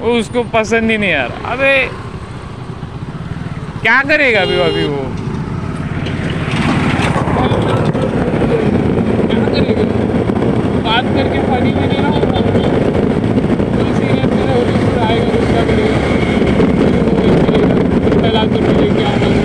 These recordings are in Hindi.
वो उसको पसंद ही नहीं यार। अबे, क्या करेगा अभी अभी वो? बात करके भी नहीं रहा आएगा करेगा। तो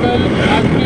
Apple, Apple.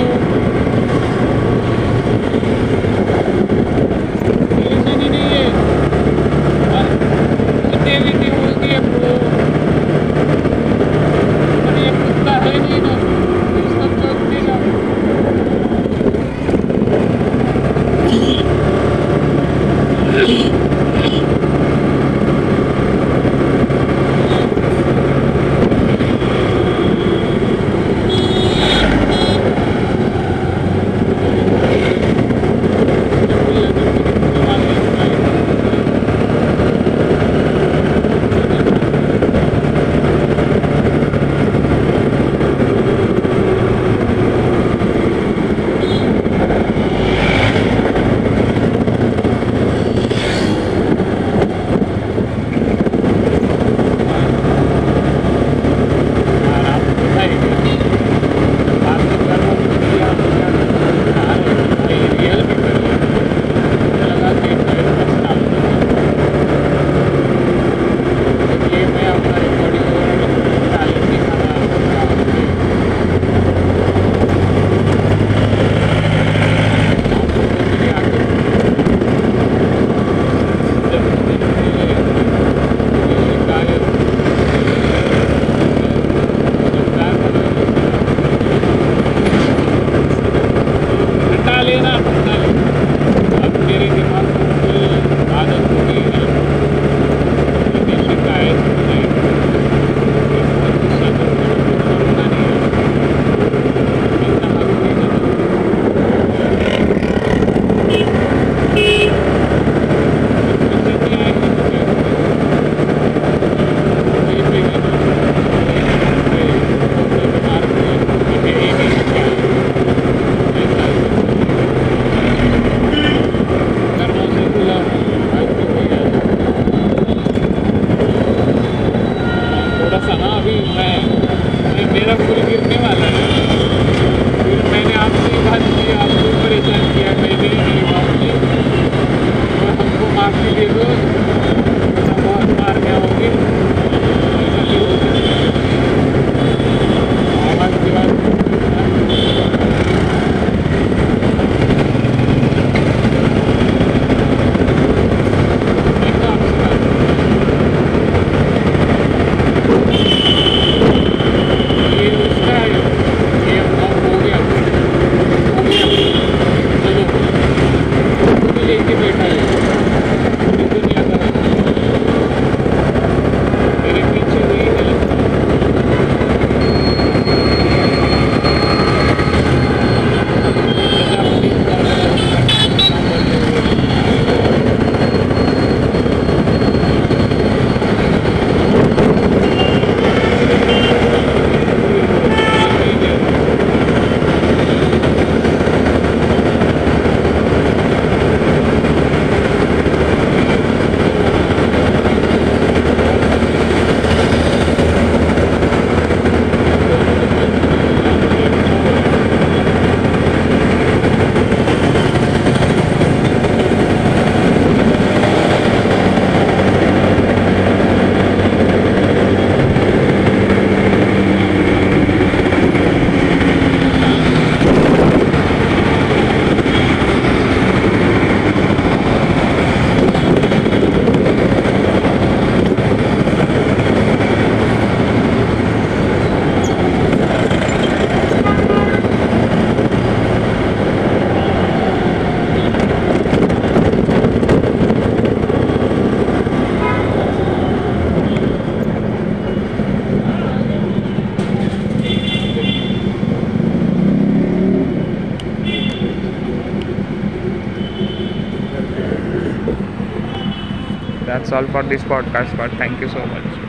मेरा पुल गिरने वाला है फिर मैंने आपसे ही बात की, आपको परेशान किया, मैंने मेरी बात की। और हमको माफ़ी दे दो। That's all for this podcast but thank you so much